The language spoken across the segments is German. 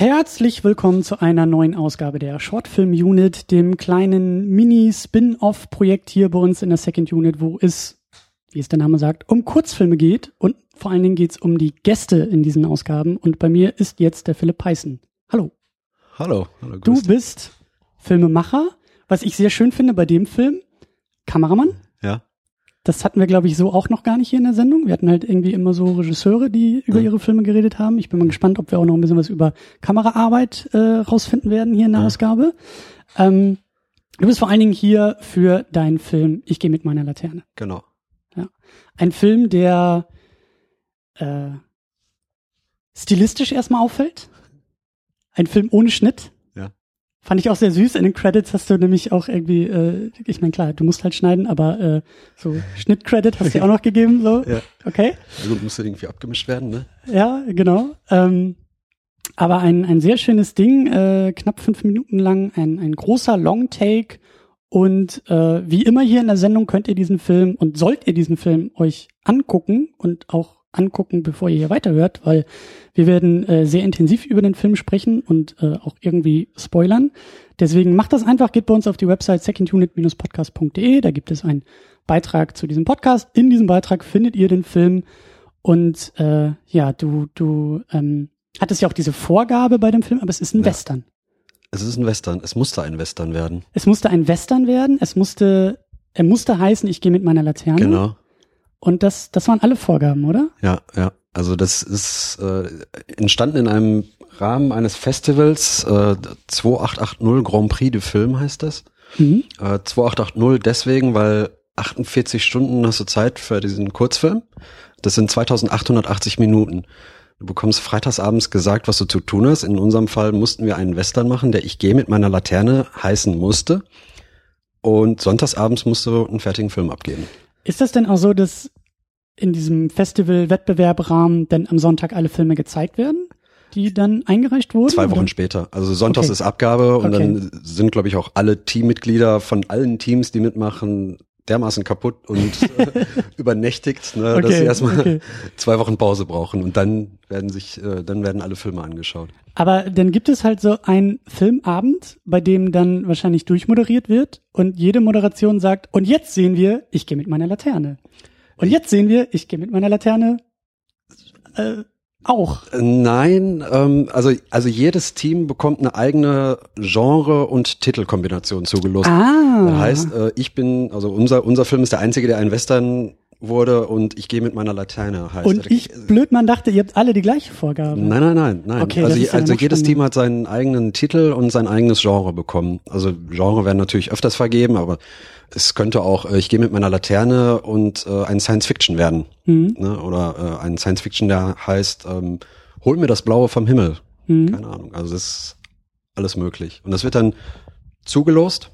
Herzlich willkommen zu einer neuen Ausgabe der Shortfilm Unit, dem kleinen Mini-Spin-Off-Projekt hier bei uns in der Second Unit, wo es, wie es der Name sagt, um Kurzfilme geht und vor allen Dingen geht es um die Gäste in diesen Ausgaben. Und bei mir ist jetzt der Philipp Peissen. Hallo. Hallo. Hallo du bist Filmemacher, was ich sehr schön finde bei dem Film. Kameramann. Das hatten wir, glaube ich, so auch noch gar nicht hier in der Sendung. Wir hatten halt irgendwie immer so Regisseure, die über ihre Filme geredet haben. Ich bin mal gespannt, ob wir auch noch ein bisschen was über Kameraarbeit äh, rausfinden werden hier in der ja. Ausgabe. Ähm, du bist vor allen Dingen hier für deinen Film Ich gehe mit meiner Laterne. Genau. Ja. Ein Film, der äh, stilistisch erstmal auffällt. Ein Film ohne Schnitt. Fand ich auch sehr süß. In den Credits hast du nämlich auch irgendwie, äh, ich meine, klar, du musst halt schneiden, aber äh, so Schnittcredit hast du ja auch noch gegeben, so. Ja. Okay. Also muss ja irgendwie abgemischt werden, ne? Ja, genau. Ähm, aber ein, ein sehr schönes Ding, äh, knapp fünf Minuten lang, ein, ein großer Long Take. Und äh, wie immer hier in der Sendung könnt ihr diesen Film und sollt ihr diesen Film euch angucken und auch angucken, bevor ihr hier weiterhört, weil wir werden äh, sehr intensiv über den Film sprechen und äh, auch irgendwie spoilern. Deswegen macht das einfach, geht bei uns auf die Website secondunit-podcast.de, da gibt es einen Beitrag zu diesem Podcast. In diesem Beitrag findet ihr den Film und äh, ja, du, du ähm, hattest ja auch diese Vorgabe bei dem Film, aber es ist ein ja. Western. Es ist ein Western, es musste ein Western werden. Es musste ein Western werden, es musste, er musste heißen, ich gehe mit meiner Laterne. Genau. Und das, das waren alle Vorgaben, oder? Ja, ja. Also das ist äh, entstanden in einem Rahmen eines Festivals, äh, 2880 Grand Prix de Film heißt das. Mhm. Äh, 2880 deswegen, weil 48 Stunden hast du Zeit für diesen Kurzfilm. Das sind 2880 Minuten. Du bekommst freitagsabends gesagt, was du zu tun hast. In unserem Fall mussten wir einen Western machen, der Ich gehe mit meiner Laterne heißen musste. Und sonntagsabends musst du einen fertigen Film abgeben. Ist das denn auch so, dass in diesem Festival-Wettbewerbrahmen dann am Sonntag alle Filme gezeigt werden? die dann eingereicht wurden? Zwei Wochen oder? später. Also sonntags okay. ist Abgabe und okay. dann sind, glaube ich, auch alle Teammitglieder von allen Teams, die mitmachen, dermaßen kaputt und äh, übernächtigt, ne, okay. dass sie erstmal okay. zwei Wochen Pause brauchen und dann werden sich, äh, dann werden alle Filme angeschaut. Aber dann gibt es halt so einen Filmabend, bei dem dann wahrscheinlich durchmoderiert wird und jede Moderation sagt, und jetzt sehen wir, ich gehe mit meiner Laterne. Und jetzt sehen wir, ich gehe mit meiner Laterne äh, auch. Nein, ähm, also also jedes Team bekommt eine eigene Genre und Titelkombination zugelost. Ah. Das heißt, äh, ich bin also unser unser Film ist der einzige, der ein Western wurde und ich gehe mit meiner Laterne heißt. Und ich blöd man dachte, ihr habt alle die gleiche Vorgabe. Nein, nein, nein, nein. Okay, also, ja also jedes Team hat seinen eigenen Titel und sein eigenes Genre bekommen. Also Genre werden natürlich öfters vergeben, aber es könnte auch, äh, ich gehe mit meiner Laterne und äh, ein Science Fiction werden. Mhm. Ne? Oder äh, ein Science Fiction, der heißt, ähm, hol mir das Blaue vom Himmel. Mhm. Keine Ahnung. Also das ist alles möglich. Und das wird dann zugelost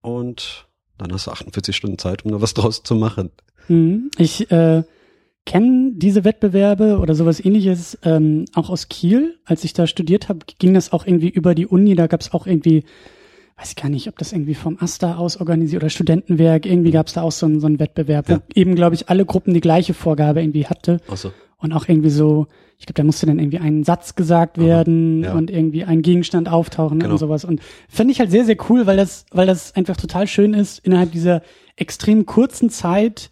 und dann hast du 48 Stunden Zeit, um da was draus zu machen. Mhm. Ich äh, kenne diese Wettbewerbe oder sowas ähnliches ähm, auch aus Kiel. Als ich da studiert habe, ging das auch irgendwie über die Uni. Da gab es auch irgendwie weiß gar nicht, ob das irgendwie vom AStA aus organisiert oder Studentenwerk, irgendwie gab es da auch so einen, so einen Wettbewerb, ja. wo eben, glaube ich, alle Gruppen die gleiche Vorgabe irgendwie hatte. Ach so. Und auch irgendwie so, ich glaube, da musste dann irgendwie ein Satz gesagt werden ja. und irgendwie ein Gegenstand auftauchen genau. und sowas. Und finde ich halt sehr, sehr cool, weil das, weil das einfach total schön ist, innerhalb dieser extrem kurzen Zeit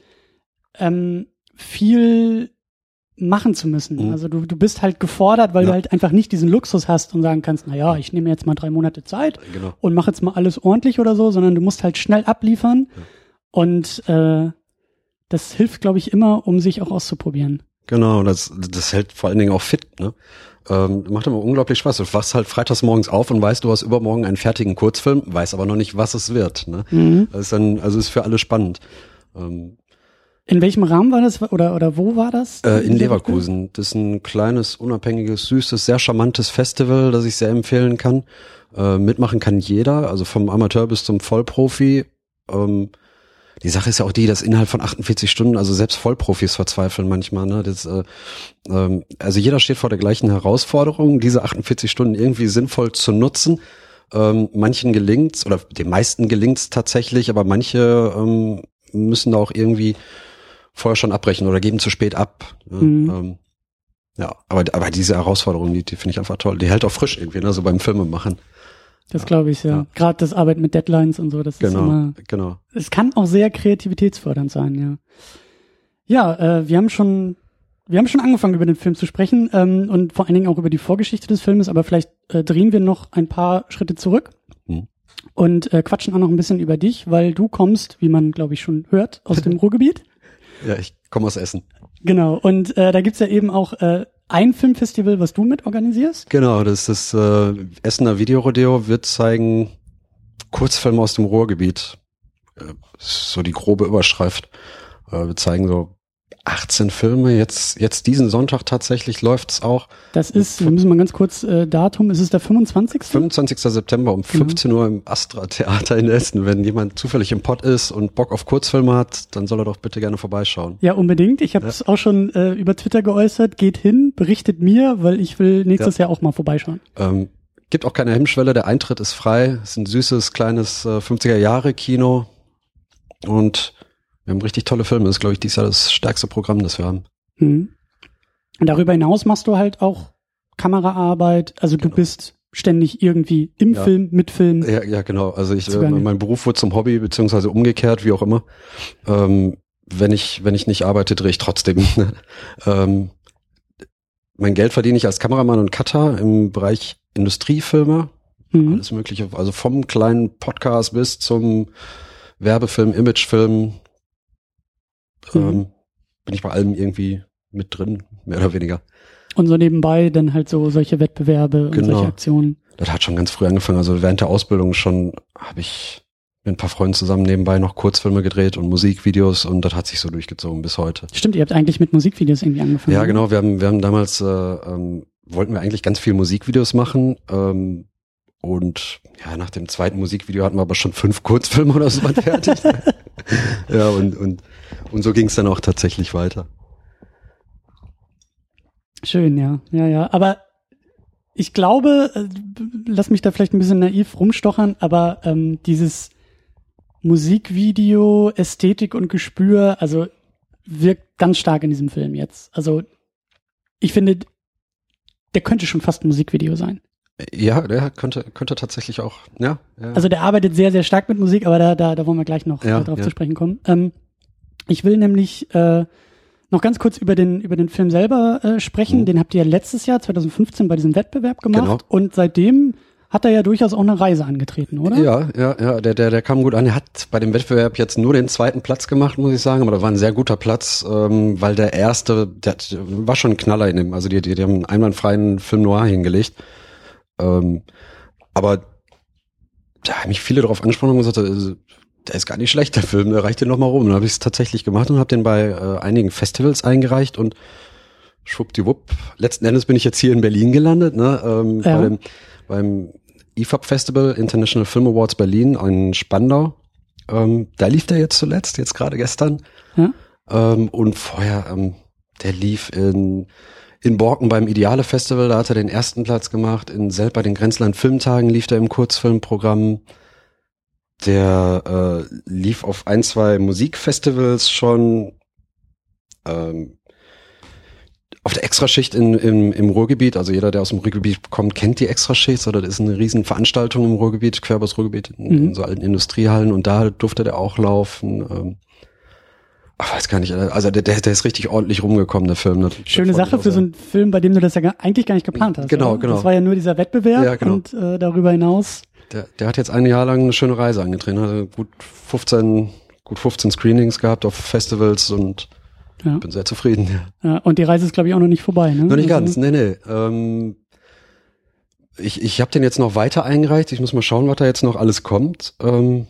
ähm, viel machen zu müssen. Mhm. Also du, du bist halt gefordert, weil ja. du halt einfach nicht diesen Luxus hast und sagen kannst, na ja, ich nehme jetzt mal drei Monate Zeit genau. und mache jetzt mal alles ordentlich oder so, sondern du musst halt schnell abliefern ja. und äh, das hilft, glaube ich, immer, um sich auch auszuprobieren. Genau, das, das hält vor allen Dingen auch fit, ne? Ähm, macht immer unglaublich Spaß. Du wachst halt freitags morgens auf und weißt, du hast übermorgen einen fertigen Kurzfilm, weißt aber noch nicht, was es wird. Ne? Mhm. Das ist dann, also ist für alle spannend. Ähm, in welchem Rahmen war das oder, oder wo war das? Äh, in Leverkusen. Das ist ein kleines, unabhängiges, süßes, sehr charmantes Festival, das ich sehr empfehlen kann. Äh, mitmachen kann jeder, also vom Amateur bis zum Vollprofi. Ähm, die Sache ist ja auch die, dass innerhalb von 48 Stunden, also selbst Vollprofis verzweifeln manchmal. Ne? Das, äh, ähm, also jeder steht vor der gleichen Herausforderung, diese 48 Stunden irgendwie sinnvoll zu nutzen. Ähm, manchen gelingt's oder den meisten gelingt's tatsächlich, aber manche ähm, müssen da auch irgendwie vorher schon abbrechen oder geben zu spät ab. Mhm. Ähm, Ja, aber, aber diese Herausforderung, die, die finde ich einfach toll. Die hält auch frisch irgendwie, ne, so beim Filmemachen. Das ja. glaube ich, ja. ja. Gerade das Arbeiten mit Deadlines und so, das genau, ist immer. Genau. Es kann auch sehr kreativitätsfördernd sein, ja. Ja, äh, wir haben schon, wir haben schon angefangen über den Film zu sprechen ähm, und vor allen Dingen auch über die Vorgeschichte des Filmes, aber vielleicht äh, drehen wir noch ein paar Schritte zurück hm. und äh, quatschen auch noch ein bisschen über dich, weil du kommst, wie man glaube ich schon hört, aus dem Ruhrgebiet. Ja, ich komme aus Essen. Genau, und äh, da gibt's ja eben auch äh, ein Filmfestival, was du mit organisierst? Genau, das ist äh, Essener Videorodeo, wird zeigen Kurzfilme aus dem Ruhrgebiet. Äh, so die grobe Überschrift. Äh, wir zeigen so 18 Filme. Jetzt, jetzt diesen Sonntag tatsächlich läuft's auch. Das ist, wir müssen mal ganz kurz äh, Datum, ist es der 25.? 25. September um 15 genau. Uhr im Astra Theater in Essen. Wenn jemand zufällig im Pott ist und Bock auf Kurzfilme hat, dann soll er doch bitte gerne vorbeischauen. Ja, unbedingt. Ich habe es ja. auch schon äh, über Twitter geäußert. Geht hin, berichtet mir, weil ich will nächstes ja. Jahr auch mal vorbeischauen. Ähm, gibt auch keine Hemmschwelle, der Eintritt ist frei. Es ist ein süßes, kleines äh, 50er Jahre Kino. Und wir haben richtig tolle Filme. Das ist, glaube ich, dieses Jahr das stärkste Programm, das wir haben. Mhm. Und darüber hinaus machst du halt auch Kameraarbeit. Also genau. du bist ständig irgendwie im ja. Film, mit Film. Ja, ja, genau. Also ich, äh, mein Beruf wurde zum Hobby, beziehungsweise umgekehrt, wie auch immer. Ähm, wenn ich, wenn ich nicht arbeite, drehe ich trotzdem. ähm, mein Geld verdiene ich als Kameramann und Cutter im Bereich Industriefilme. Mhm. Alles mögliche. Also vom kleinen Podcast bis zum Werbefilm, Imagefilm, mhm. ähm, bin ich bei allem irgendwie mit drin, mehr oder weniger. Und so nebenbei dann halt so solche Wettbewerbe genau. und solche Aktionen. Das hat schon ganz früh angefangen. Also während der Ausbildung schon habe ich mit ein paar Freunden zusammen nebenbei noch Kurzfilme gedreht und Musikvideos und das hat sich so durchgezogen bis heute. Stimmt, ihr habt eigentlich mit Musikvideos irgendwie angefangen. Ja, genau. Wir haben, wir haben damals, äh, ähm, wollten wir eigentlich ganz viel Musikvideos machen. Ähm, und ja, nach dem zweiten Musikvideo hatten wir aber schon fünf Kurzfilme oder so fertig. ja, und, und und so ging es dann auch tatsächlich weiter. Schön, ja, ja, ja. Aber ich glaube, äh, lass mich da vielleicht ein bisschen naiv rumstochern, aber ähm, dieses Musikvideo, Ästhetik und Gespür, also wirkt ganz stark in diesem Film jetzt. Also ich finde, der könnte schon fast ein Musikvideo sein. Ja, der könnte, könnte tatsächlich auch, ja, ja. Also der arbeitet sehr, sehr stark mit Musik, aber da, da, da wollen wir gleich noch ja, drauf ja. zu sprechen kommen. Ähm, ich will nämlich äh, noch ganz kurz über den über den Film selber äh, sprechen. Mhm. Den habt ihr ja letztes Jahr 2015 bei diesem Wettbewerb gemacht genau. und seitdem hat er ja durchaus auch eine Reise angetreten, oder? Ja, ja, ja, der, der, der kam gut an. Er hat bei dem Wettbewerb jetzt nur den zweiten Platz gemacht, muss ich sagen, aber das war ein sehr guter Platz, ähm, weil der erste, der war schon ein Knaller in dem, also die, die, die haben einen einwandfreien Film noir hingelegt. Ähm, aber da haben mich viele darauf angesprochen und gesagt, also, der ist gar nicht schlecht, der Film, der reicht dir noch mal rum. Dann habe ich es tatsächlich gemacht und habe den bei äh, einigen Festivals eingereicht und schwuppdiwupp. Letzten Endes bin ich jetzt hier in Berlin gelandet, ne? Ähm, ja. bei dem, beim IFAB Festival, International Film Awards Berlin in Spandau. Ähm, da lief der jetzt zuletzt, jetzt gerade gestern. Ja. Ähm, und vorher, ähm, der lief in in Borken beim Ideale Festival, da hat er den ersten Platz gemacht. In Selb bei den Grenzland Filmtagen lief er im Kurzfilmprogramm. Der äh, lief auf ein, zwei Musikfestivals schon. Ähm, auf der Extraschicht in, im, im Ruhrgebiet, also jeder, der aus dem Ruhrgebiet kommt, kennt die Extraschicht, oder das ist eine riesen Veranstaltung im Ruhrgebiet, quer übers Ruhrgebiet, in, mhm. in so alten Industriehallen und da durfte der auch laufen. Ähm, ich weiß gar nicht, also der, der, der ist richtig ordentlich rumgekommen, der Film. Das, Schöne das Sache für so einen Film, bei dem du das ja eigentlich gar nicht geplant hast. Genau, oder? genau. Das war ja nur dieser Wettbewerb ja, genau. und äh, darüber hinaus der, der hat jetzt ein Jahr lang eine schöne Reise angetreten, hat gut 15, gut 15 Screenings gehabt auf Festivals und ja. bin sehr zufrieden. Ja, und die Reise ist, glaube ich, auch noch nicht vorbei, ne? Noch nicht also, ganz, nee, nee. Ähm, ich ich habe den jetzt noch weiter eingereicht. Ich muss mal schauen, was da jetzt noch alles kommt. Ähm,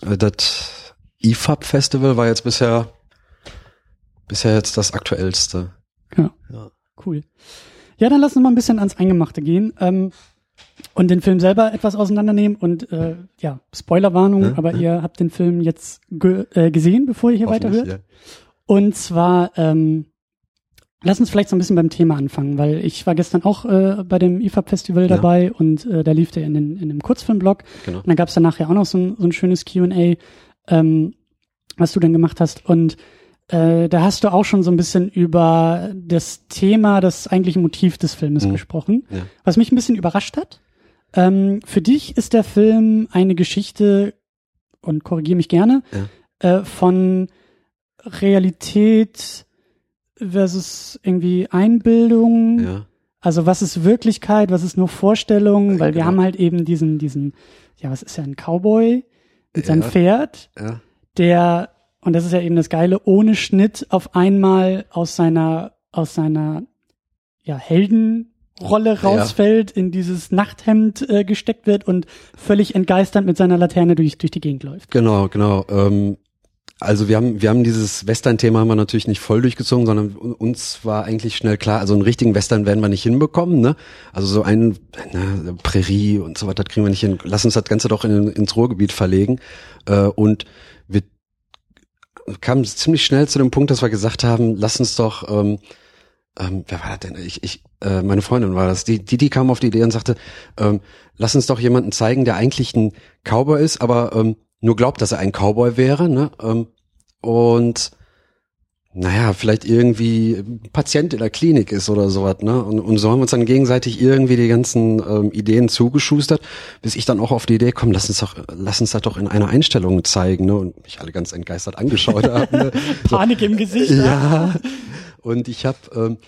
das IFAB Festival war jetzt bisher bisher jetzt das aktuellste. Ja. ja. Cool. Ja, dann lass uns mal ein bisschen ans Eingemachte gehen. Ähm, und den Film selber etwas auseinandernehmen und äh, ja, Spoilerwarnung, ja, aber ja. ihr habt den Film jetzt ge äh, gesehen, bevor ihr hier weiterhört. Ja. Und zwar, ähm, lass uns vielleicht so ein bisschen beim Thema anfangen, weil ich war gestern auch äh, bei dem IFAB-Festival dabei und äh, da lief der in, den, in einem Kurzfilmblog. Genau. Und dann gab es danach ja auch noch so ein, so ein schönes Q&A, ähm, was du dann gemacht hast. Und äh, da hast du auch schon so ein bisschen über das Thema, das eigentliche Motiv des Filmes mhm. gesprochen, ja. was mich ein bisschen überrascht hat. Ähm, für dich ist der Film eine Geschichte, und korrigiere mich gerne, ja. äh, von Realität versus irgendwie Einbildung. Ja. Also was ist Wirklichkeit, was ist nur Vorstellung, weil genau. wir haben halt eben diesen, diesen, ja, was ist ja ein Cowboy mit seinem Pferd, der und das ist ja eben das Geile, ohne Schnitt auf einmal aus seiner, aus seiner, ja, Heldenrolle rausfällt, ja. in dieses Nachthemd äh, gesteckt wird und völlig entgeisternd mit seiner Laterne durch, durch die Gegend läuft. Genau, genau. Ähm, also wir haben, wir haben dieses Western-Thema haben wir natürlich nicht voll durchgezogen, sondern uns war eigentlich schnell klar, also einen richtigen Western werden wir nicht hinbekommen, ne? Also so ein na, Prärie und so weiter kriegen wir nicht hin. Lass uns das Ganze doch in, ins Ruhrgebiet verlegen. Äh, und wir kam ziemlich schnell zu dem Punkt, dass wir gesagt haben, lass uns doch, ähm, ähm, wer war das denn? Ich, ich, äh, meine Freundin war das. Die, die, die kam auf die Idee und sagte, ähm, lass uns doch jemanden zeigen, der eigentlich ein Cowboy ist, aber ähm, nur glaubt, dass er ein Cowboy wäre, ne? Ähm, und naja, vielleicht irgendwie Patient in der Klinik ist oder sowas, ne? Und, und so haben wir uns dann gegenseitig irgendwie die ganzen ähm, Ideen zugeschustert, bis ich dann auch auf die Idee komme, lass uns doch, lass uns das doch in einer Einstellung zeigen, ne? Und mich alle ganz entgeistert angeschaut haben. Ne? Panik im Gesicht. Ja. Und ich habe ähm,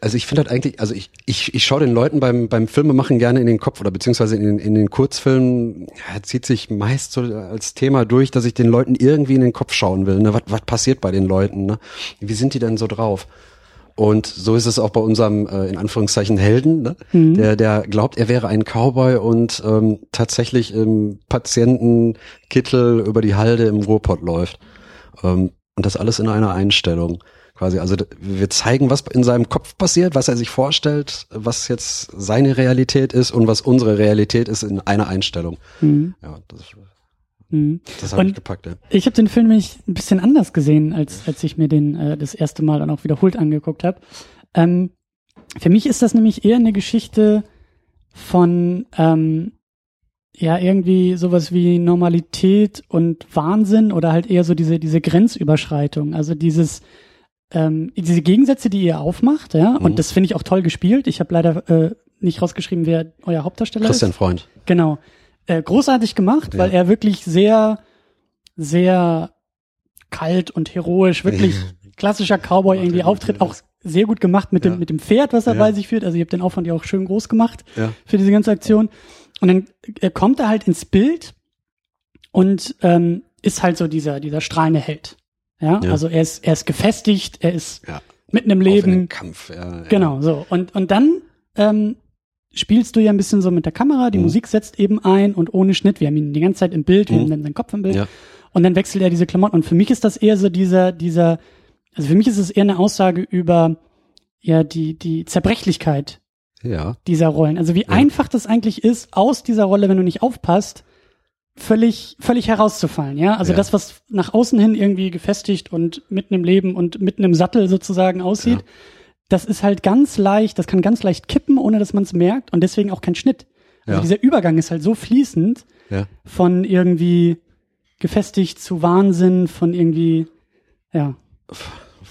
also ich finde halt eigentlich, also ich, ich, ich schaue den Leuten beim, beim Filmemachen gerne in den Kopf oder beziehungsweise in, in den Kurzfilmen ja, zieht sich meist so als Thema durch, dass ich den Leuten irgendwie in den Kopf schauen will. Ne? Was, was passiert bei den Leuten? Ne? Wie sind die denn so drauf? Und so ist es auch bei unserem, äh, in Anführungszeichen, Helden, ne? Mhm. der, der glaubt, er wäre ein Cowboy und ähm, tatsächlich im Patientenkittel über die Halde im Ruhrpott läuft. Ähm, und das alles in einer Einstellung quasi. Also wir zeigen, was in seinem Kopf passiert, was er sich vorstellt, was jetzt seine Realität ist und was unsere Realität ist in einer Einstellung. Mhm. Ja, das, mhm. das habe ich gepackt. Ja. Ich habe den Film nämlich ein bisschen anders gesehen, als als ich mir den äh, das erste Mal dann auch wiederholt angeguckt habe. Ähm, für mich ist das nämlich eher eine Geschichte von ähm, ja irgendwie sowas wie Normalität und Wahnsinn oder halt eher so diese diese Grenzüberschreitung, also dieses ähm, diese Gegensätze, die ihr aufmacht, ja, mhm. und das finde ich auch toll gespielt. Ich habe leider äh, nicht rausgeschrieben, wer euer Hauptdarsteller Christian ist. Christian Freund. Genau. Äh, großartig gemacht, ja. weil er wirklich sehr, sehr kalt und heroisch, wirklich klassischer Cowboy irgendwie auftritt, auch sehr gut gemacht mit dem, mit dem Pferd, was er ja. bei sich führt. Also ihr habt den Aufwand ja auch schön groß gemacht ja. für diese ganze Aktion. Und dann äh, kommt er halt ins Bild und ähm, ist halt so dieser, dieser strahlende Held. Ja, ja. also er ist, er ist gefestigt, er ist ja. mitten im Leben. Kampf, ja. Genau, so. Und, und dann ähm, spielst du ja ein bisschen so mit der Kamera, die mhm. Musik setzt eben ein und ohne Schnitt. Wir haben ihn die ganze Zeit im Bild, wir mhm. haben seinen Kopf im Bild. Ja. Und dann wechselt er diese Klamotten. Und für mich ist das eher so dieser, dieser, also für mich ist es eher eine Aussage über ja die, die Zerbrechlichkeit ja. dieser Rollen. Also wie ja. einfach das eigentlich ist, aus dieser Rolle, wenn du nicht aufpasst, völlig, völlig herauszufallen, ja. Also ja. das, was nach außen hin irgendwie gefestigt und mitten im Leben und mitten im Sattel sozusagen aussieht, ja. das ist halt ganz leicht, das kann ganz leicht kippen, ohne dass man es merkt und deswegen auch kein Schnitt. Also ja. dieser Übergang ist halt so fließend von irgendwie gefestigt zu Wahnsinn, von irgendwie, ja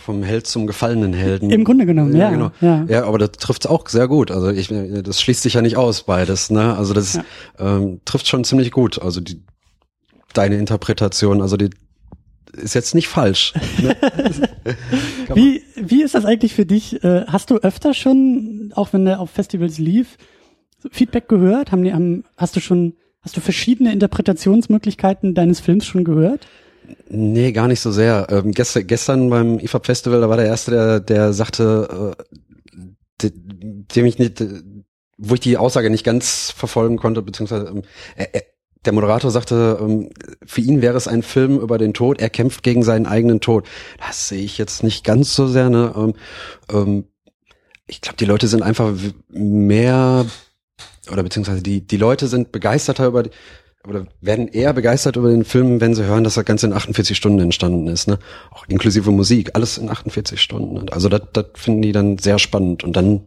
vom Held zum gefallenen Helden. Im Grunde genommen, ja. Ja, genau. ja. ja aber das trifft auch sehr gut. Also ich, das schließt sich ja nicht aus, beides. Ne? Also das ja. ähm, trifft schon ziemlich gut. Also die, deine Interpretation, also die ist jetzt nicht falsch. Ne? wie, wie ist das eigentlich für dich? Äh, hast du öfter schon, auch wenn der auf Festivals lief, Feedback gehört? Haben die, haben, hast du schon, hast du verschiedene Interpretationsmöglichkeiten deines Films schon gehört? Nee, gar nicht so sehr. Ähm, gestern, gestern beim IFAB Festival, da war der Erste, der, der sagte, äh, dem ich nicht, wo ich die Aussage nicht ganz verfolgen konnte, beziehungsweise er, der Moderator sagte, ähm, für ihn wäre es ein Film über den Tod, er kämpft gegen seinen eigenen Tod. Das sehe ich jetzt nicht ganz so sehr. Ne? Ähm, ähm, ich glaube, die Leute sind einfach mehr oder beziehungsweise die, die Leute sind begeisterter über die, oder werden eher begeistert über den Film, wenn sie hören, dass er ganz in 48 Stunden entstanden ist, ne? Auch inklusive Musik, alles in 48 Stunden. Also das, das finden die dann sehr spannend und dann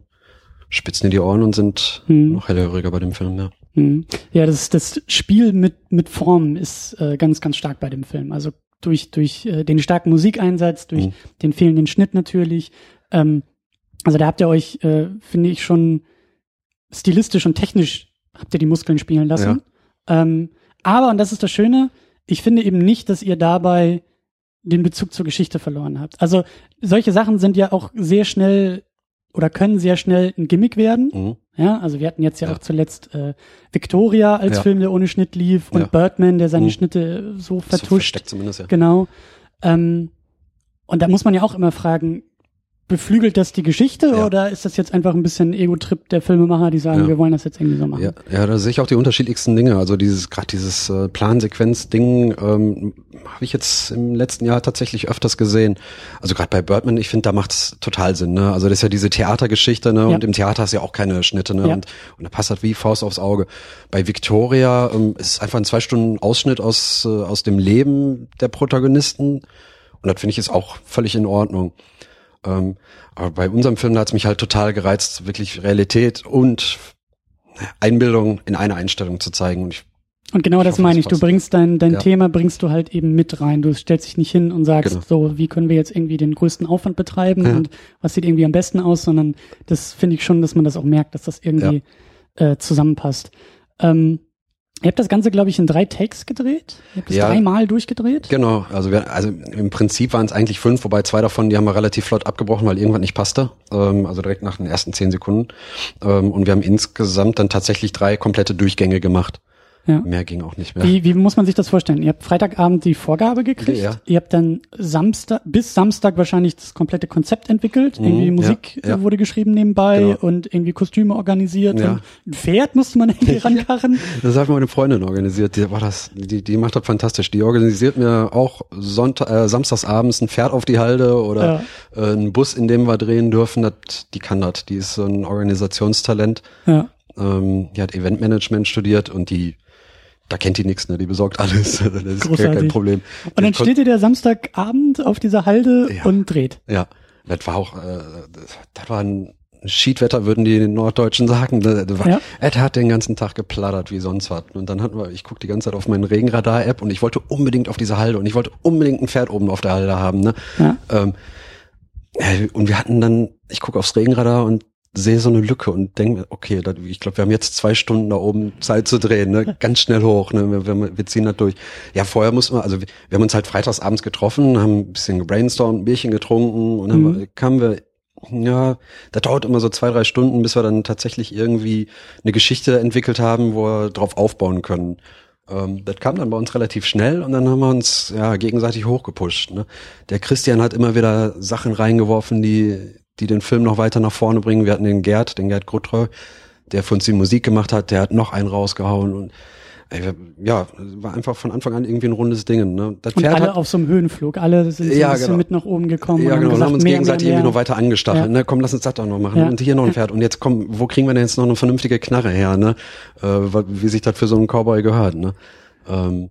spitzen die die Ohren und sind hm. noch hellhöriger bei dem Film, ja. Hm. Ja, das, das Spiel mit, mit Formen ist äh, ganz, ganz stark bei dem Film. Also durch, durch äh, den starken Musikeinsatz, durch mhm. den fehlenden Schnitt natürlich. Ähm, also da habt ihr euch, äh, finde ich, schon stilistisch und technisch habt ihr die Muskeln spielen lassen. Ja. Ähm, aber, und das ist das Schöne, ich finde eben nicht, dass ihr dabei den Bezug zur Geschichte verloren habt. Also solche Sachen sind ja auch sehr schnell oder können sehr schnell ein Gimmick werden. Mhm. Ja, also wir hatten jetzt ja, ja. auch zuletzt äh, Victoria als ja. Film, der ohne Schnitt lief und ja. Birdman, der seine mhm. Schnitte so vertuscht. So zumindest, ja. Genau. Ähm, und da muss man ja auch immer fragen, beflügelt das die Geschichte ja. oder ist das jetzt einfach ein bisschen Ego-Trip der Filmemacher, die sagen, ja. wir wollen das jetzt irgendwie so machen? Ja, ja da sehe ich auch die unterschiedlichsten Dinge. Also dieses gerade dieses äh, Plansequenz-Ding ähm, habe ich jetzt im letzten Jahr tatsächlich öfters gesehen. Also gerade bei Birdman, ich finde, da macht's total Sinn. Ne? Also das ist ja diese Theatergeschichte, ne? Und im Theater hast du ja auch keine Schnitte, ne? Und, und da passt halt wie Faust aufs Auge. Bei Victoria ähm, ist einfach ein zwei Stunden Ausschnitt aus äh, aus dem Leben der Protagonisten. Und das finde ich ist auch völlig in Ordnung. Ähm, aber bei unserem Film hat es mich halt total gereizt, wirklich Realität und Einbildung in einer Einstellung zu zeigen. Und, ich, und genau das hoffe, meine ich. Du bringst dein, dein ja. Thema, bringst du halt eben mit rein. Du stellst dich nicht hin und sagst genau. so, wie können wir jetzt irgendwie den größten Aufwand betreiben ja. und was sieht irgendwie am besten aus, sondern das finde ich schon, dass man das auch merkt, dass das irgendwie ja. äh, zusammenpasst. Ähm, Ihr habt das Ganze, glaube ich, in drei Takes gedreht. Ihr habt es ja, dreimal durchgedreht. Genau, also wir, also im Prinzip waren es eigentlich fünf, wobei zwei davon, die haben wir relativ flott abgebrochen, weil irgendwann nicht passte. Ähm, also direkt nach den ersten zehn Sekunden. Ähm, und wir haben insgesamt dann tatsächlich drei komplette Durchgänge gemacht. Ja. Mehr ging auch nicht mehr. Wie, wie muss man sich das vorstellen? Ihr habt Freitagabend die Vorgabe gekriegt. Ja. Ihr habt dann Samstag, bis Samstag wahrscheinlich das komplette Konzept entwickelt. Mhm, irgendwie Musik ja, ja. wurde geschrieben nebenbei genau. und irgendwie Kostüme organisiert. Ja. Und ein Pferd musste man irgendwie rankarren. Das hat meine Freundin organisiert. Die war das, die, die macht das fantastisch. Die organisiert mir auch Sonntag, äh, samstagsabends ein Pferd auf die Halde oder äh, einen Bus, in dem wir drehen dürfen. Das, die kann das. Die ist so ein Organisationstalent. Ja. Ähm, die hat Eventmanagement studiert und die da kennt die nichts, ne? Die besorgt alles. das ist Großartig. kein Problem. Und dann steht ihr der Samstagabend auf dieser Halde ja. und dreht. Ja, das war auch, äh, das war ein Schiedwetter, würden die Norddeutschen sagen. Das war, ja. Ed hat den ganzen Tag geplattert wie sonst was. Und dann hatten wir, ich gucke die ganze Zeit auf meinen Regenradar-App und ich wollte unbedingt auf diese Halde und ich wollte unbedingt ein Pferd oben auf der Halde haben. Ne? Ja. Ähm, und wir hatten dann, ich gucke aufs Regenradar und sehe so eine Lücke und denke, okay, da, ich glaube, wir haben jetzt zwei Stunden da oben Zeit zu drehen, ne? ganz schnell hoch, ne? wir, wir, ziehen das durch. Ja, vorher mussten wir, also wir, wir haben uns halt freitags abends getroffen, haben ein bisschen gebrainstormt, ein Bierchen getrunken und dann mhm. kamen wir, ja, das dauert immer so zwei, drei Stunden, bis wir dann tatsächlich irgendwie eine Geschichte entwickelt haben, wo wir drauf aufbauen können. Ähm, das kam dann bei uns relativ schnell und dann haben wir uns ja gegenseitig hochgepusht. Ne? Der Christian hat immer wieder Sachen reingeworfen, die die den Film noch weiter nach vorne bringen. Wir hatten den Gerd, den Gerd Gruttreu, der für uns die Musik gemacht hat, der hat noch einen rausgehauen und ja, war einfach von Anfang an irgendwie ein rundes Ding. Ne? Das und Pferd alle hat, auf so einem Höhenflug, alle sind so ja, ein bisschen genau. mit nach oben gekommen. Ja, genau, und haben uns mehr, gegenseitig mehr, mehr. irgendwie noch weiter angestachelt. Ja. Ne? Komm, lass uns das doch noch machen. Ja. Und hier noch ein Pferd. Und jetzt komm, wo kriegen wir denn jetzt noch eine vernünftige Knarre her, ne? Äh, wie sich das für so einen Cowboy gehört, ne? Ähm,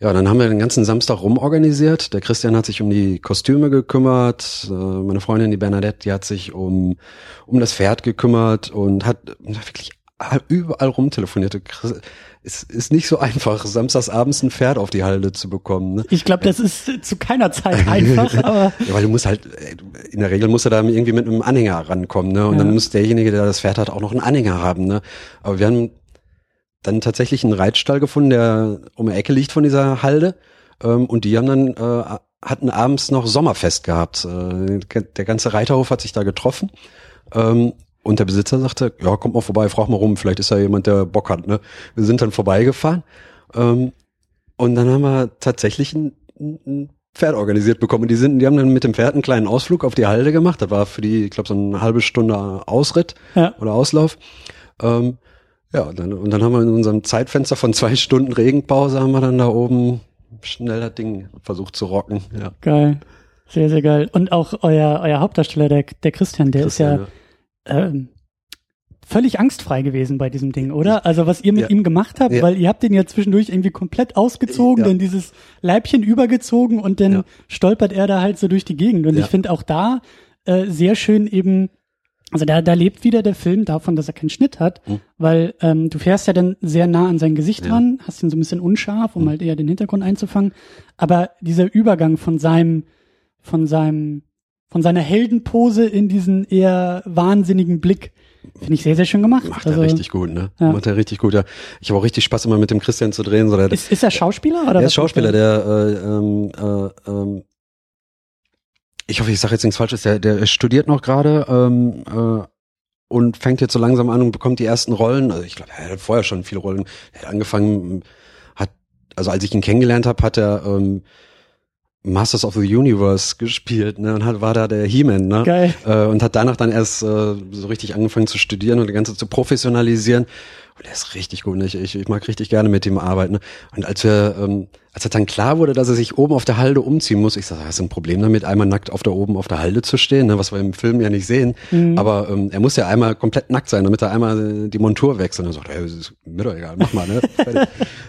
ja, dann haben wir den ganzen Samstag rumorganisiert. Der Christian hat sich um die Kostüme gekümmert. Äh, meine Freundin, die Bernadette, die hat sich um, um das Pferd gekümmert und hat wirklich überall rumtelefoniert. Es ist nicht so einfach, samstags abends ein Pferd auf die Halde zu bekommen. Ne? Ich glaube, das ist zu keiner Zeit einfach, aber. ja, weil du musst halt, in der Regel musst du da irgendwie mit einem Anhänger rankommen, ne? Und ja. dann muss derjenige, der das Pferd hat, auch noch einen Anhänger haben, ne? Aber wir haben dann tatsächlich einen Reitstall gefunden, der um die Ecke liegt von dieser Halde. Ähm, und die haben dann äh, hatten abends noch Sommerfest gehabt. Äh, der ganze Reiterhof hat sich da getroffen. Ähm, und der Besitzer sagte, ja, kommt mal vorbei, frag mal rum, vielleicht ist da jemand, der Bock hat. Ne? Wir sind dann vorbeigefahren. Ähm, und dann haben wir tatsächlich ein, ein Pferd organisiert bekommen. Die sind, die haben dann mit dem Pferd einen kleinen Ausflug auf die Halde gemacht. Das war für die, ich glaube, so eine halbe Stunde Ausritt ja. oder Auslauf. Ähm, ja, und dann, und dann haben wir in unserem Zeitfenster von zwei Stunden Regenpause haben wir dann da oben schnell das Ding versucht zu rocken. Ja. Geil. Sehr, sehr geil. Und auch euer, euer Hauptdarsteller, der, der Christian, der Christian, ist ja, ja. Ähm, völlig angstfrei gewesen bei diesem Ding, oder? Also was ihr mit ja. ihm gemacht habt, weil ihr habt den ja zwischendurch irgendwie komplett ausgezogen, dann dieses Leibchen übergezogen und dann stolpert er da halt so durch die Gegend. Und ich finde auch da äh, sehr schön eben also da, da lebt wieder der Film davon, dass er keinen Schnitt hat, mhm. weil ähm, du fährst ja dann sehr nah an sein Gesicht ja. ran, hast ihn so ein bisschen unscharf, um mhm. halt eher den Hintergrund einzufangen. Aber dieser Übergang von seinem, von seinem, von seiner Heldenpose in diesen eher wahnsinnigen Blick, Finde ich sehr, sehr schön gemacht. Macht also, er richtig gut, ne? Ja. Macht er richtig gut, ja. Ich habe auch richtig Spaß immer mit dem Christian zu drehen. So der, ist, ist er Schauspieler oder? Er ist Schauspieler, der äh, ähm, äh, ähm, ich hoffe, ich sage jetzt nichts Falsches, der, der studiert noch gerade ähm, äh, und fängt jetzt so langsam an und bekommt die ersten Rollen. Also ich glaube, er hat vorher schon viele Rollen. Er hat angefangen, hat, also als ich ihn kennengelernt habe, hat er ähm, Masters of the Universe gespielt, ne, und hat, war da der He-Man, ne? Geil. Äh, und hat danach dann erst äh, so richtig angefangen zu studieren und die ganze zu professionalisieren. Und er ist richtig gut. Ne? Ich, ich, ich mag richtig gerne mit ihm arbeiten. Und als wir, ähm, als er dann klar wurde, dass er sich oben auf der Halde umziehen muss, ich sage, hast du ein Problem damit, einmal nackt auf der oben auf der Halde zu stehen, ne? was wir im Film ja nicht sehen. Mhm. Aber ähm, er muss ja einmal komplett nackt sein, damit er einmal die Montur wechselt. Und er sagt, hey, ist mir doch egal, mach mal. Ne?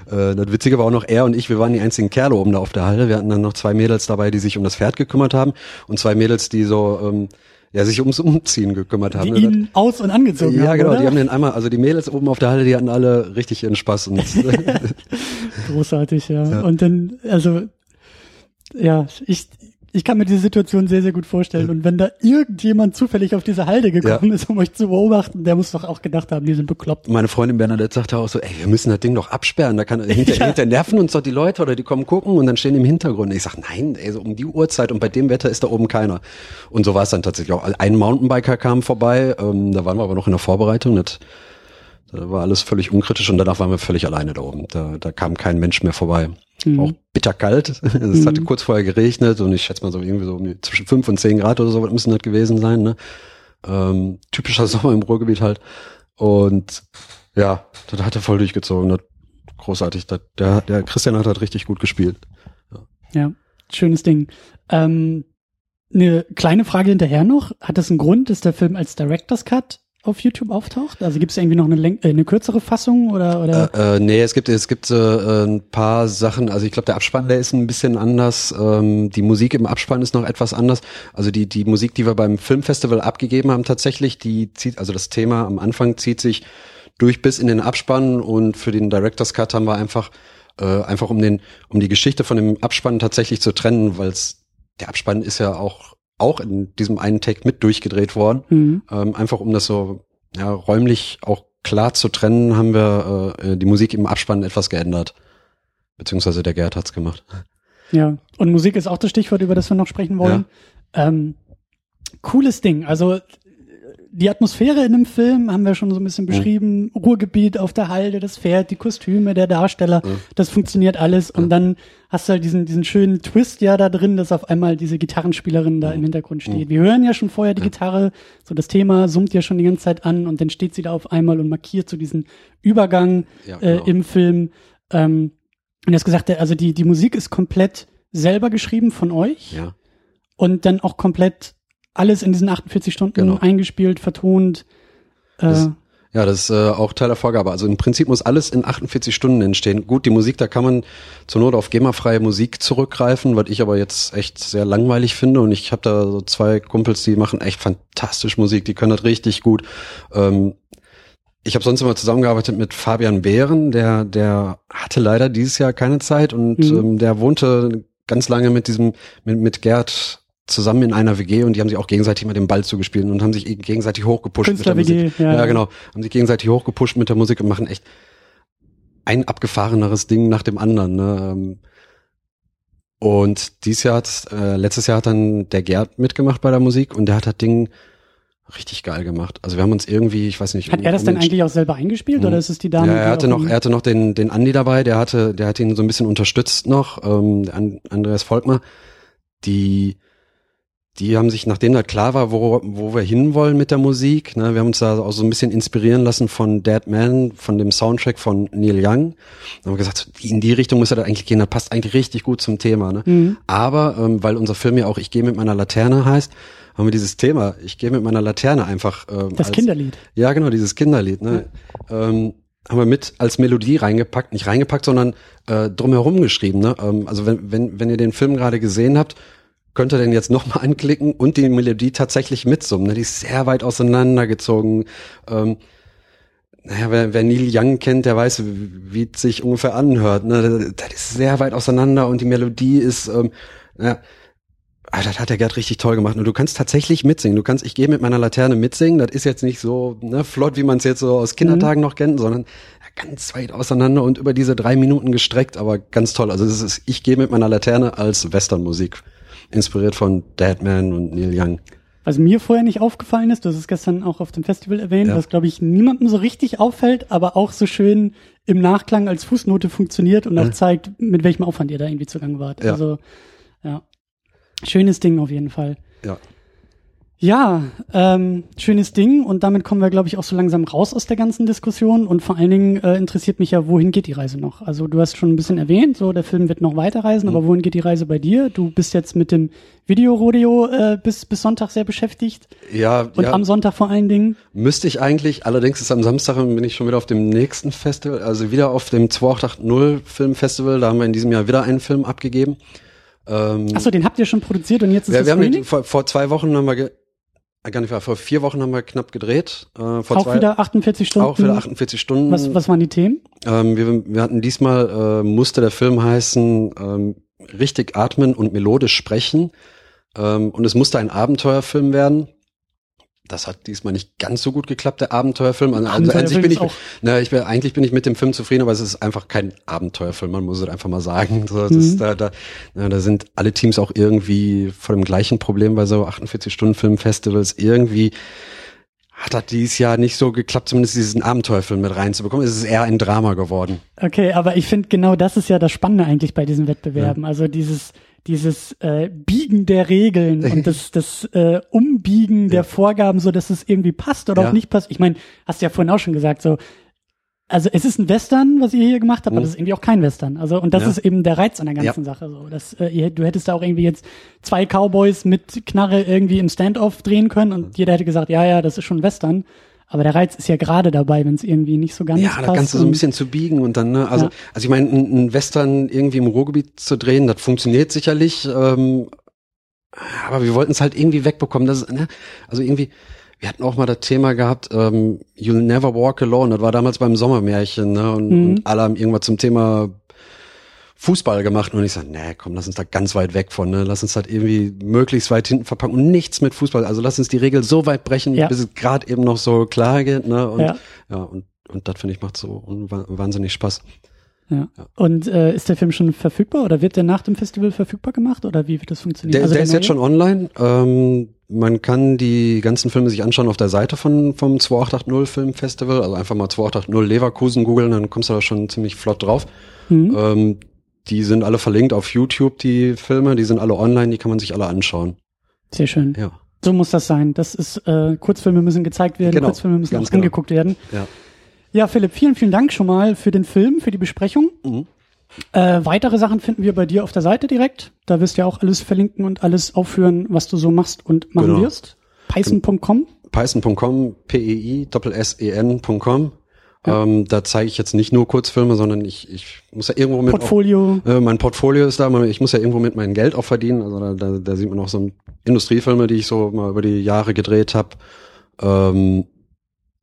äh, das Witzige war auch noch, er und ich, wir waren die einzigen Kerle oben da auf der Halde. Wir hatten dann noch zwei Mädels dabei, die sich um das Pferd gekümmert haben und zwei Mädels, die so ähm, ja, sich ums Umziehen gekümmert haben. Die ihn aus- und angezogen ja, haben, genau, oder? die haben den einmal, also die Mädels oben auf der Halle, die hatten alle richtig ihren Spaß. Und Großartig, ja. ja. Und dann, also, ja, ich, ich kann mir diese Situation sehr, sehr gut vorstellen. Und wenn da irgendjemand zufällig auf diese Halde gekommen ja. ist, um euch zu beobachten, der muss doch auch gedacht haben, die sind bekloppt. Meine Freundin Bernadette sagte auch so, ey, wir müssen das Ding doch absperren. Da kann hinter, ja. hinter nerven uns doch die Leute oder die kommen gucken und dann stehen im Hintergrund. Ich sag, nein, ey, so um die Uhrzeit und bei dem Wetter ist da oben keiner. Und so war es dann tatsächlich auch. Ein Mountainbiker kam vorbei, ähm, da waren wir aber noch in der Vorbereitung. Das, da war alles völlig unkritisch und danach waren wir völlig alleine da oben. Da, da kam kein Mensch mehr vorbei. Mhm. Auch bitterkalt. Es mhm. hatte kurz vorher geregnet und ich schätze mal so irgendwie so zwischen fünf und zehn Grad oder so müssen das gewesen sein. Ne? Ähm, typischer Sommer im Ruhrgebiet halt. Und ja, das hat er voll durchgezogen. Das, großartig. Das, der, der Christian hat halt richtig gut gespielt. Ja, ja schönes Ding. Ähm, eine kleine Frage hinterher noch. Hat das einen Grund, dass der Film als Director's Cut auf YouTube auftaucht? Also gibt es irgendwie noch eine, äh, eine kürzere Fassung oder? oder? Äh, äh, nee, es gibt es gibt äh, ein paar Sachen. Also ich glaube, der Abspann der ist ein bisschen anders. Ähm, die Musik im Abspann ist noch etwas anders. Also die die Musik, die wir beim Filmfestival abgegeben haben, tatsächlich, die zieht also das Thema am Anfang zieht sich durch bis in den Abspann und für den Directors Cut haben wir einfach äh, einfach um den um die Geschichte von dem Abspann tatsächlich zu trennen, weil der Abspann ist ja auch auch in diesem einen Take mit durchgedreht worden. Mhm. Ähm, einfach um das so ja, räumlich auch klar zu trennen, haben wir äh, die Musik im Abspann etwas geändert. Beziehungsweise der Gerd hat's gemacht. Ja, und Musik ist auch das Stichwort, über das wir noch sprechen wollen. Ja. Ähm, cooles Ding. Also die Atmosphäre in dem Film haben wir schon so ein bisschen beschrieben. Mhm. Ruhrgebiet auf der Halde, das Pferd, die Kostüme, der Darsteller, mhm. das funktioniert alles. Und dann hast du halt diesen, diesen schönen Twist ja da drin, dass auf einmal diese Gitarrenspielerin da im Hintergrund steht. Wir hören ja schon vorher die Gitarre, so das Thema summt ja schon die ganze Zeit an und dann steht sie da auf einmal und markiert so diesen Übergang ja, äh, genau. äh, im Film. Ähm, und er hat gesagt, also die, die Musik ist komplett selber geschrieben von euch. Ja. Und dann auch komplett alles in diesen 48 Stunden genau. eingespielt, vertont. Äh, das, ja, das ist äh, auch Teil der Vorgabe. Also im Prinzip muss alles in 48 Stunden entstehen. Gut, die Musik, da kann man zur Not auf GEMA-freie Musik zurückgreifen, was ich aber jetzt echt sehr langweilig finde. Und ich habe da so zwei Kumpels, die machen echt fantastisch Musik, die können das richtig gut. Ähm, ich habe sonst immer zusammengearbeitet mit Fabian Behren, der der hatte leider dieses Jahr keine Zeit und mhm. ähm, der wohnte ganz lange mit diesem mit, mit Gerd zusammen in einer WG und die haben sich auch gegenseitig mit dem Ball zugespielt und haben sich gegenseitig hochgepusht mit der Musik. Ja, ja, genau. Haben sich gegenseitig hochgepusht mit der Musik und machen echt ein abgefahreneres Ding nach dem anderen. Ne? Ähm, und dieses Jahr hat, äh, letztes Jahr hat dann der Gerd mitgemacht bei der Musik und der hat das Ding richtig geil gemacht. Also wir haben uns irgendwie, ich weiß nicht. Hat er das denn eigentlich auch selber eingespielt mhm. oder ist es die Dame? Ja, er hatte noch, er hatte noch den, den Andi dabei, der hatte, der hat ihn so ein bisschen unterstützt noch, ähm, Andreas Volkmar, die, die haben sich, nachdem da klar war, wo, wo wir hinwollen mit der Musik, ne, wir haben uns da auch so ein bisschen inspirieren lassen von Dead Man, von dem Soundtrack von Neil Young. Da haben wir gesagt, in die Richtung muss er da eigentlich gehen, das passt eigentlich richtig gut zum Thema. Ne? Mhm. Aber ähm, weil unser Film ja auch Ich gehe mit meiner Laterne heißt, haben wir dieses Thema, ich gehe mit meiner Laterne einfach. Ähm, das als, Kinderlied. Ja, genau, dieses Kinderlied. Ne? Ja. Ähm, haben wir mit als Melodie reingepackt, nicht reingepackt, sondern äh, drumherum geschrieben. Ne? Ähm, also wenn, wenn, wenn ihr den Film gerade gesehen habt, könnte denn jetzt nochmal anklicken und die Melodie tatsächlich mitsummen. Ne? Die ist sehr weit auseinandergezogen. Ähm, naja, wer, wer Neil Young kennt, der weiß, wie es sich ungefähr anhört. Ne? Das ist sehr weit auseinander und die Melodie ist, ähm, ja, ah, das hat der Gerd richtig toll gemacht. Und du kannst tatsächlich mitsingen. Du kannst, ich gehe mit meiner Laterne mitsingen. Das ist jetzt nicht so ne, flott, wie man es jetzt so aus Kindertagen mhm. noch kennt, sondern ganz weit auseinander und über diese drei Minuten gestreckt, aber ganz toll. Also das ist, ich gehe mit meiner Laterne als Westernmusik, inspiriert von Deadman und Neil Young. Was mir vorher nicht aufgefallen ist, du hast es gestern auch auf dem Festival erwähnt, ja. was glaube ich niemandem so richtig auffällt, aber auch so schön im Nachklang als Fußnote funktioniert und auch ja. zeigt, mit welchem Aufwand ihr da irgendwie zugange wart. Ja. Also ja, schönes Ding auf jeden Fall. Ja. Ja, ähm, schönes Ding und damit kommen wir, glaube ich, auch so langsam raus aus der ganzen Diskussion und vor allen Dingen äh, interessiert mich ja, wohin geht die Reise noch? Also du hast schon ein bisschen erwähnt, so der Film wird noch weiterreisen, mhm. aber wohin geht die Reise bei dir? Du bist jetzt mit dem Videorodeo äh, bis, bis Sonntag sehr beschäftigt. Ja. Und ja. am Sonntag vor allen Dingen. Müsste ich eigentlich, allerdings ist am Samstag bin ich schon wieder auf dem nächsten Festival, also wieder auf dem 2880 Filmfestival, da haben wir in diesem Jahr wieder einen Film abgegeben. Ähm, Achso, den habt ihr schon produziert und jetzt ist ja, das wir haben den, vor, vor zwei Wochen haben wir gar nicht wahr, vor vier Wochen haben wir knapp gedreht. Äh, vor auch zwei, wieder 48 Stunden? Auch wieder 48 Stunden. Was, was waren die Themen? Ähm, wir, wir hatten diesmal, äh, musste der Film heißen, ähm, richtig atmen und melodisch sprechen. Ähm, und es musste ein Abenteuerfilm werden. Das hat diesmal nicht ganz so gut geklappt, der Abenteuerfilm. Also, also eigentlich bin ich, na, ich bin, eigentlich bin ich mit dem Film zufrieden, aber es ist einfach kein Abenteuerfilm, man muss es einfach mal sagen. So, das, mhm. da, da, na, da sind alle Teams auch irgendwie vor dem gleichen Problem bei so 48-Stunden-Film-Festivals. Irgendwie hat das dieses Jahr nicht so geklappt, zumindest diesen Abenteuerfilm mit reinzubekommen. Es ist eher ein Drama geworden. Okay, aber ich finde genau das ist ja das Spannende eigentlich bei diesen Wettbewerben. Ja. Also dieses dieses äh, Biegen der Regeln und das, das äh, Umbiegen ja. der Vorgaben, so dass es irgendwie passt oder ja. auch nicht passt. Ich meine, hast du ja vorhin auch schon gesagt, so also es ist ein Western, was ihr hier gemacht habt, mhm. aber es ist irgendwie auch kein Western. Also und das ja. ist eben der Reiz an der ganzen ja. Sache. So, dass äh, ihr, du hättest da auch irgendwie jetzt zwei Cowboys mit Knarre irgendwie im Standoff drehen können und mhm. jeder hätte gesagt, ja, ja, das ist schon Western. Aber der Reiz ist ja gerade dabei, wenn es irgendwie nicht so ganz ja, passt. Ja, da kannst du so ein bisschen zu biegen und dann, ne, also, ja. also ich meine, ein, Western irgendwie im Ruhrgebiet zu drehen, das funktioniert sicherlich, ähm, aber wir wollten es halt irgendwie wegbekommen. Das, ne, also irgendwie, wir hatten auch mal das Thema gehabt, ähm, You'll Never Walk Alone, das war damals beim Sommermärchen, ne, und, mhm. und alle haben irgendwas zum Thema Fußball gemacht und ich sage, nee, komm, lass uns da ganz weit weg von, ne? Lass uns das irgendwie möglichst weit hinten verpacken und nichts mit Fußball. Also lass uns die Regel so weit brechen, ja. bis es gerade eben noch so klar geht, ne? Und ja, ja und, und das finde ich macht so wahnsinnig Spaß. Ja. ja. Und äh, ist der Film schon verfügbar oder wird der nach dem Festival verfügbar gemacht oder wie wird das funktionieren? Der, also der, der ist jetzt schon online. Ähm, man kann die ganzen Filme sich anschauen auf der Seite von vom 2880 Film Festival. Also einfach mal 2880 Leverkusen googeln, dann kommst du da schon ziemlich flott drauf. Mhm. Ähm, die sind alle verlinkt auf YouTube, die Filme, die sind alle online, die kann man sich alle anschauen. Sehr schön. Ja. So muss das sein. Das ist, äh, Kurzfilme müssen gezeigt werden, genau. Kurzfilme müssen Ganz auch genau. angeguckt werden. Ja. ja, Philipp, vielen, vielen Dank schon mal für den Film, für die Besprechung. Mhm. Äh, weitere Sachen finden wir bei dir auf der Seite direkt. Da wirst du ja auch alles verlinken und alles aufführen, was du so machst und machen genau. wirst. Python.com. Python.com, P-E-I-S-S-E-N.com. Ja. Ähm, da zeige ich jetzt nicht nur Kurzfilme, sondern ich, ich muss ja irgendwo mit Portfolio. Auch, äh, mein Portfolio ist da, ich muss ja irgendwo mit meinem Geld auch verdienen. Also da, da, da sieht man auch so Industriefilme, die ich so mal über die Jahre gedreht habe. Ähm,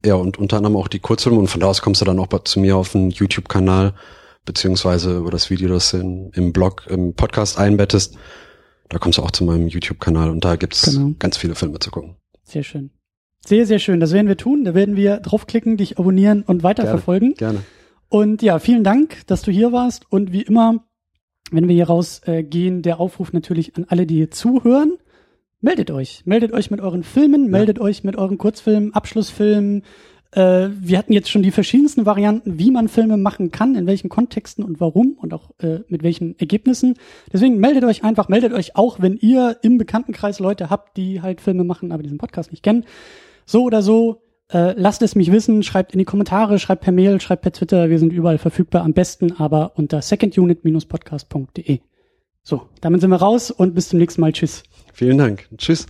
ja, und unter anderem auch die Kurzfilme und von da aus kommst du dann auch zu mir auf den YouTube-Kanal, beziehungsweise über das Video, das du in, im Blog, im Podcast einbettest. Da kommst du auch zu meinem YouTube-Kanal und da gibt's genau. ganz viele Filme zu gucken. Sehr schön. Sehr, sehr schön. Das werden wir tun. Da werden wir draufklicken, dich abonnieren und weiterverfolgen. Gerne. gerne. Und ja, vielen Dank, dass du hier warst. Und wie immer, wenn wir hier rausgehen, äh, der Aufruf natürlich an alle, die hier zuhören. Meldet euch. Meldet euch mit euren Filmen, ja. meldet euch mit euren Kurzfilmen, Abschlussfilmen. Äh, wir hatten jetzt schon die verschiedensten Varianten, wie man Filme machen kann, in welchen Kontexten und warum und auch äh, mit welchen Ergebnissen. Deswegen meldet euch einfach, meldet euch auch, wenn ihr im Bekanntenkreis Leute habt, die halt Filme machen, aber diesen Podcast nicht kennen. So oder so, äh, lasst es mich wissen, schreibt in die Kommentare, schreibt per Mail, schreibt per Twitter, wir sind überall verfügbar, am besten aber unter secondunit-podcast.de. So, damit sind wir raus und bis zum nächsten Mal. Tschüss. Vielen Dank. Tschüss.